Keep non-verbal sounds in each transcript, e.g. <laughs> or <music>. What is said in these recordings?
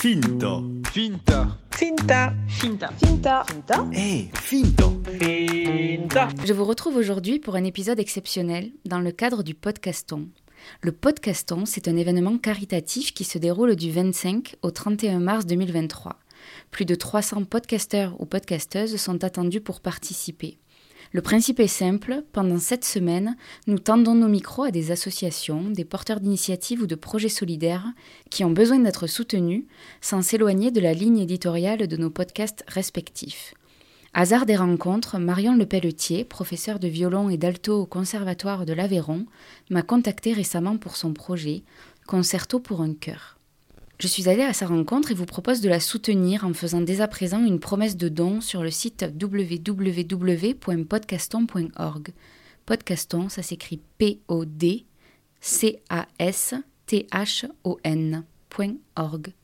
Finta. Finta. Finta. Finta. Finta. Finta. Eh, Finta. Finta. Je vous retrouve aujourd'hui pour un épisode exceptionnel dans le cadre du podcaston. Le podcaston, c'est un événement caritatif qui se déroule du 25 au 31 mars 2023. Plus de 300 podcasteurs ou podcasteuses sont attendus pour participer. Le principe est simple, pendant cette semaine, nous tendons nos micros à des associations, des porteurs d'initiatives ou de projets solidaires qui ont besoin d'être soutenus sans s'éloigner de la ligne éditoriale de nos podcasts respectifs. Hasard des rencontres, Marion Lepelletier, professeure de violon et d'alto au Conservatoire de l'Aveyron, m'a contacté récemment pour son projet Concerto pour un chœur. Je suis allée à sa rencontre et vous propose de la soutenir en faisant dès à présent une promesse de don sur le site www.podcaston.org. Podcaston, ça s'écrit P-O-D-C-A-S-T-H-O-N.org.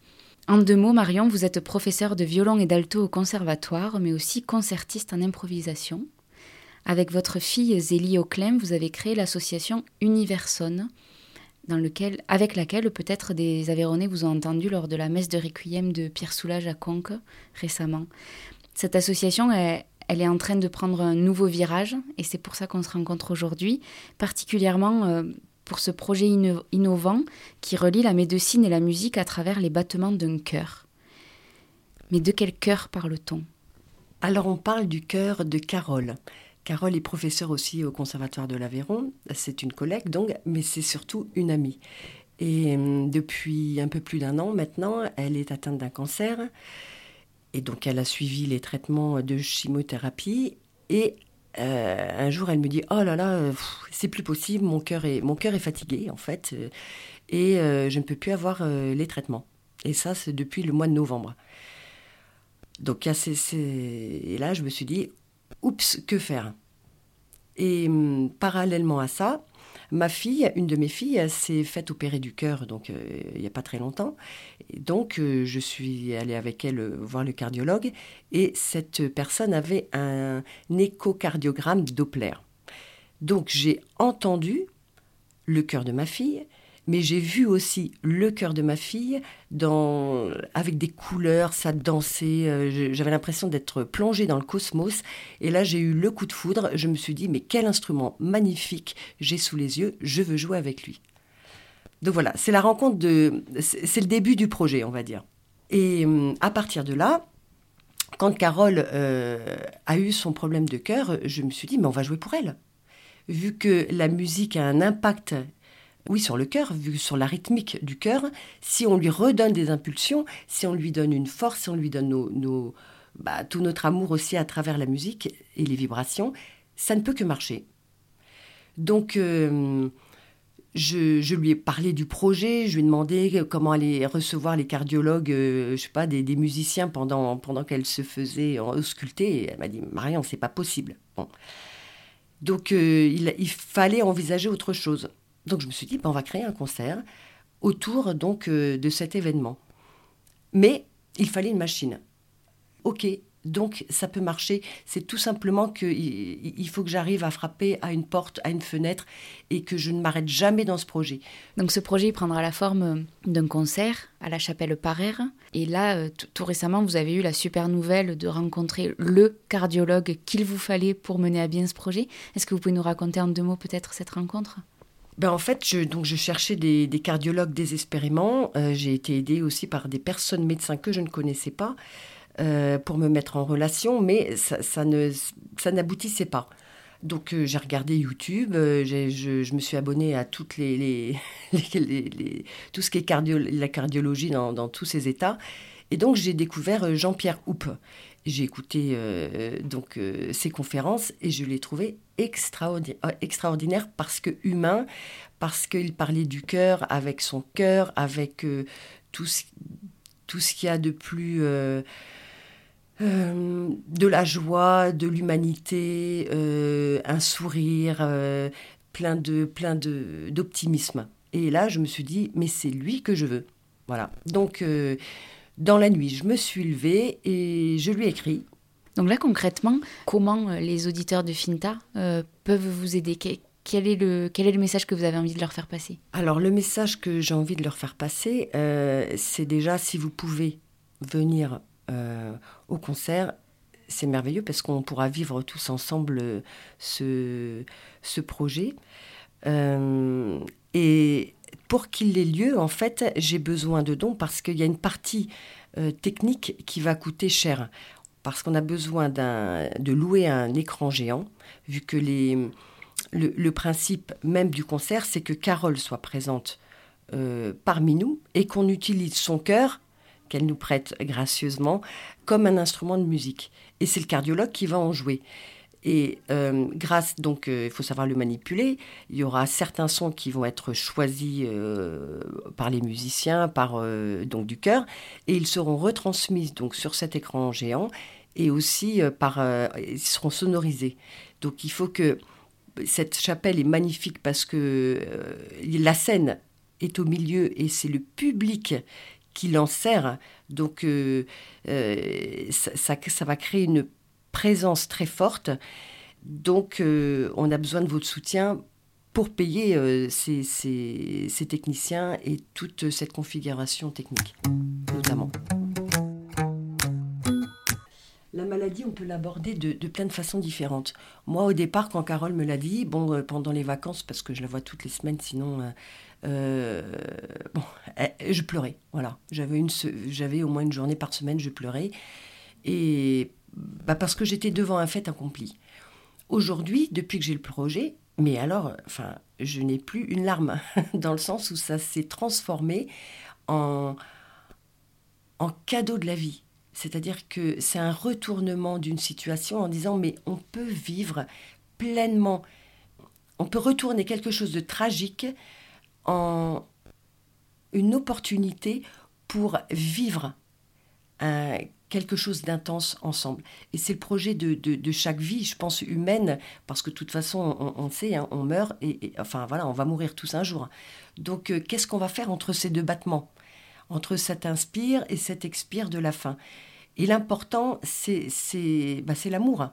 En deux mots, Marion, vous êtes professeur de violon et d'alto au conservatoire, mais aussi concertiste en improvisation. Avec votre fille Zélie Auclin, vous avez créé l'association Universon, dans lequel, avec laquelle peut-être des Aveyronnais vous ont entendu lors de la messe de Requiem de Pierre Soulages à Conques récemment. Cette association, elle, est en train de prendre un nouveau virage et c'est pour ça qu'on se rencontre aujourd'hui, particulièrement euh, pour ce projet inno innovant qui relie la médecine et la musique à travers les battements d'un cœur. Mais de quel cœur parle-t-on? Alors on parle du cœur de Carole. Carole est professeure aussi au Conservatoire de l'Aveyron. C'est une collègue, donc, mais c'est surtout une amie. Et euh, depuis un peu plus d'un an maintenant, elle est atteinte d'un cancer. Et donc, elle a suivi les traitements de chimiothérapie. Et euh, un jour, elle me dit Oh là là, c'est plus possible, mon cœur est, mon est fatigué, en fait. Et euh, je ne peux plus avoir euh, les traitements. Et ça, c'est depuis le mois de novembre. Donc, et là, je me suis dit oups, que faire? Et hum, parallèlement à ça, ma fille, une de mes filles, s'est faite opérer du cœur, donc euh, il n'y a pas très longtemps. Donc euh, je suis allée avec elle voir le cardiologue, et cette personne avait un échocardiogramme Doppler. Donc j'ai entendu le cœur de ma fille, mais j'ai vu aussi le cœur de ma fille dans, avec des couleurs, ça dansait, euh, j'avais l'impression d'être plongée dans le cosmos. Et là, j'ai eu le coup de foudre, je me suis dit, mais quel instrument magnifique j'ai sous les yeux, je veux jouer avec lui. Donc voilà, c'est la rencontre de... C'est le début du projet, on va dire. Et à partir de là, quand Carole euh, a eu son problème de cœur, je me suis dit, mais on va jouer pour elle. Vu que la musique a un impact oui, sur le cœur, vu sur la rythmique du cœur, si on lui redonne des impulsions, si on lui donne une force, si on lui donne bah, tout notre amour aussi à travers la musique et les vibrations, ça ne peut que marcher. Donc, euh, je, lui ai parlé du projet, je lui ai demandé comment aller recevoir les cardiologues, euh, je sais pas, des, musiciens pendant, pendant qu'elle se faisait ausculter. Elle m'a dit, Marion, c'est pas possible. Donc, euh, il fallait envisager autre chose. Donc je me suis dit, ben, on va créer un concert autour donc euh, de cet événement. Mais il fallait une machine. Ok, donc ça peut marcher. C'est tout simplement qu'il il faut que j'arrive à frapper à une porte, à une fenêtre, et que je ne m'arrête jamais dans ce projet. Donc ce projet prendra la forme d'un concert à la chapelle Parère. Et là, euh, tout récemment, vous avez eu la super nouvelle de rencontrer le cardiologue qu'il vous fallait pour mener à bien ce projet. Est-ce que vous pouvez nous raconter en deux mots peut-être cette rencontre? Ben en fait, je, donc je cherchais des, cardiologues désespérément. Euh, j'ai été aidée aussi par des personnes médecins que je ne connaissais pas euh, pour me mettre en relation, mais ça, n'aboutissait pas. Donc euh, j'ai regardé YouTube, je, me suis abonnée à <laughs> tout ce qui est la cardiologie dans, dans, tous ces états. Et donc j'ai découvert Jean-Pierre Houppe. J'ai écouté euh, donc euh, ses conférences et je l'ai trouvé extraordinaire, extraordinaire parce que humain, parce qu'il parlait du cœur avec son cœur, avec euh, tout ce, tout ce qu'il y a de plus euh, euh, de la joie, de l'humanité, un sourire, plein de plein de d'optimisme. Et là, je me suis dit, mais c'est lui que je veux. Voilà. Donc dans la nuit, je me suis levée et je lui ai écrit. Donc là, concrètement, comment les auditeurs de Finta euh, peuvent vous aider? Quel est, le, quel est le message que vous avez envie de leur faire passer? Alors le message que j'ai envie de leur faire passer, euh, c'est déjà si vous pouvez venir euh, au concert, c'est merveilleux parce qu'on pourra vivre tous ensemble ce, ce projet. Euh, et pour qu'il ait lieu, en fait, j'ai besoin de dons parce qu'il y a une partie technique qui va coûter cher. Parce qu'on a besoin de louer un écran géant, vu que le, principe même du concert, c'est que Carole soit présente euh, parmi nous et qu'on utilise son cœur, qu'elle nous prête gracieusement, comme un instrument de musique. Et c'est le cardiologue qui va en jouer. Et euh, grâce, donc, euh, il faut savoir le manipuler. Il y aura certains sons qui vont être choisis par les musiciens, par donc du cœur, et ils seront retransmis donc sur cet écran géant et aussi par, ils seront sonorisés. Donc, il faut que cette chapelle est magnifique parce que euh, la scène est au milieu et c'est le public qui l'en sert. Donc euh, euh, ça, ça, va créer une présence très forte. Donc on a besoin de votre soutien pour payer ces, ces techniciens et toute cette configuration technique, notamment. La maladie, on peut l'aborder de, plein de façons différentes. Moi, au départ, quand Carole me l'a dit, bon, euh, pendant les vacances, parce que je la vois toutes les semaines, sinon, euh, euh, bon, <laughs> je pleurais. Voilà, j'avais une, j'avais au moins une journée par semaine, je pleurais, et bah, parce que j'étais devant un fait accompli. Aujourd'hui, depuis que j'ai le projet, mais alors, enfin, je n'ai plus une larme, <laughs> dans le sens où ça s'est transformé en, en cadeau de la vie. C'est-à-dire que c'est un retournement d'une situation en disant mais on peut vivre pleinement, on peut retourner quelque chose de tragique en une opportunité pour vivre quelque chose d'intense ensemble. Et c'est le projet de, chaque vie, je pense, humaine, parce que de toute façon, on, sait, hein, on meurt, et, enfin voilà, on va mourir tous un jour. Donc, euh, qu'est-ce qu'on va faire entre ces deux battements? Entre cet inspire et cet expire de la fin et l'important, c'est bah, l'amour.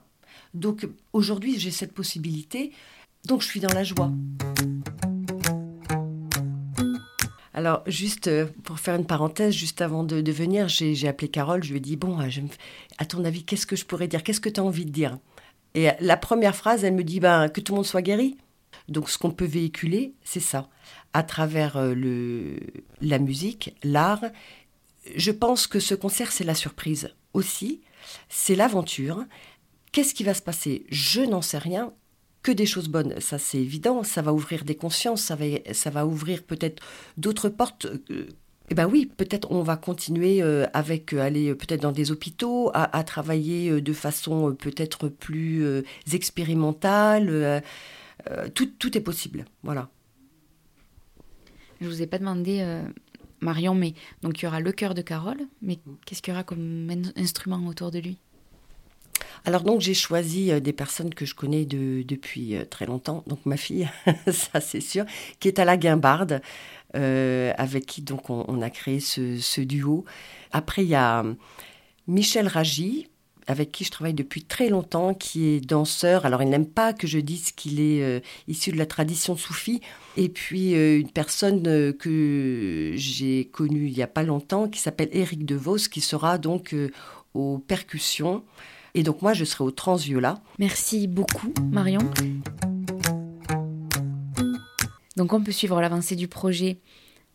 Donc aujourd'hui, j'ai cette possibilité, donc je suis dans la joie. Alors, juste euh, pour faire une parenthèse, juste avant de, venir, j'ai appelé Carole, je lui ai dit, bon, euh, à ton avis, qu'est-ce que je pourrais dire? Qu'est-ce que tu as envie de dire? Et la première phrase, elle me dit, ben, que tout le monde soit guéri. Donc, ce qu'on peut véhiculer, c'est ça, à travers euh, le, la musique, l'art je pense que ce concert, c'est la surprise aussi, c'est l'aventure. Qu'est-ce qui va se passer? Je n'en sais rien. Que des choses bonnes, ça c'est évident, ça va ouvrir des consciences, ça va, ça va ouvrir peut-être d'autres portes. Eh ben oui, peut-être on va continuer euh, avec euh, aller peut-être dans des hôpitaux, à, travailler euh, de façon peut-être plus expérimentale. tout, tout est possible, voilà. Je vous ai pas demandé Marion, mais donc il y aura le cœur de Carole, mais qu'est-ce qu'il y aura comme instrument autour de lui? Alors donc j'ai choisi euh, des personnes que je connais depuis euh, très longtemps, donc ma fille, <laughs> ça c'est sûr, qui est à la guimbarde, euh, avec qui donc on, a créé ce, duo. Après il y a Michel Ragy, avec qui je travaille depuis très longtemps, qui est danseur. Alors, il n'aime pas que je dise qu'il est issu de la tradition soufie. Et puis, une personne que j'ai connue il n'y a pas longtemps, qui s'appelle Éric DeVos, qui sera donc aux percussions. Et donc, moi, je serai au transviola. Merci beaucoup, Marion. Donc, on peut suivre l'avancée du projet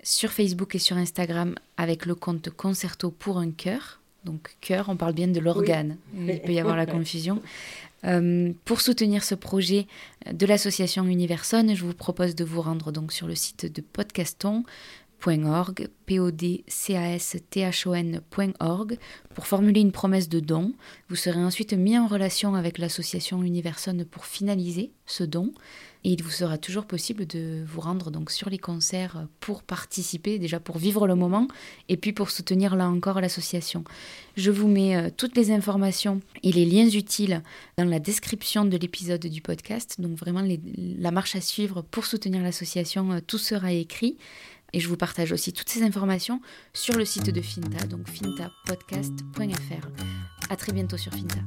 sur Facebook et sur Instagram avec le compte Concerto pour un cœur donc cœur, on parle bien de l'organe. Il peut y avoir la <laughs> confusion. Euh, pour soutenir ce projet de l'association Universon, je vous propose de vous rendre donc sur le site de podcaston.org, p o d c a s t h o n.org pour formuler une promesse de don. Vous serez ensuite mis en relation avec l'association Universon pour finaliser ce don. Et il vous sera toujours possible de vous rendre donc sur les concerts pour participer, déjà pour vivre le moment, et puis pour soutenir là encore l'association. Je vous mets euh, toutes les informations et les liens utiles dans la description de l'épisode du podcast. Donc vraiment la marche à suivre pour soutenir l'association, euh, tout sera écrit. Et je vous partage aussi toutes ces informations sur le site de Finta, donc fintapodcast.fr. À très bientôt sur Finta.